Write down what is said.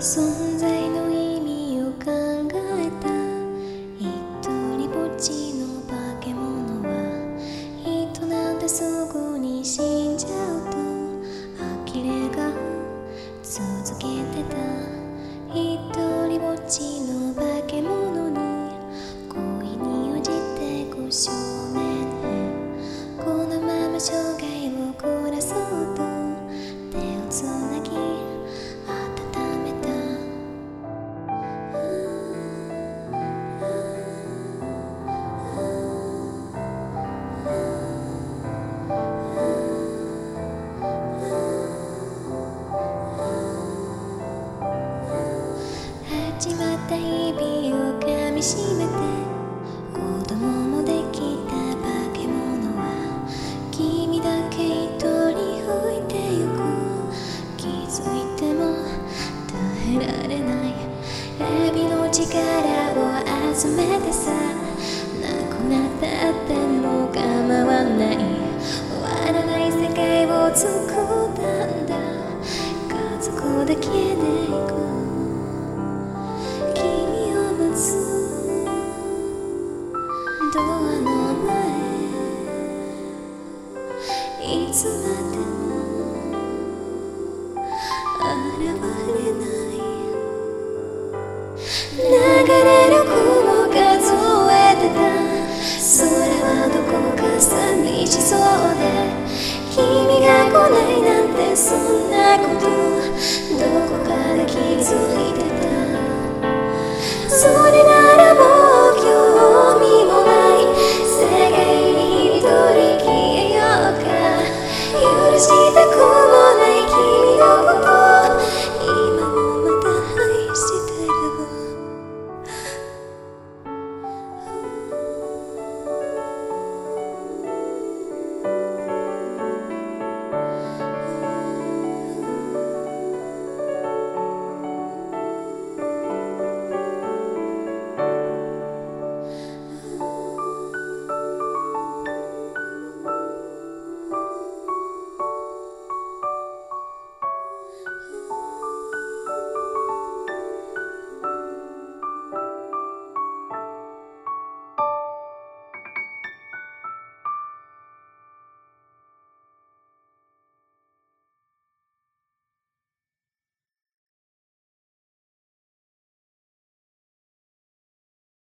送在那始まった日々をかみしめて子供もできた化け物は君だけ一人置いてゆく気づいても耐えられない蛇の力を集めてさなくなったっても構わない終わらない世界を作っ姿現れない。流れる雲数えてた。それはどこか寂しそうで。君が来ないなんてそんなこと。どこかで気づいて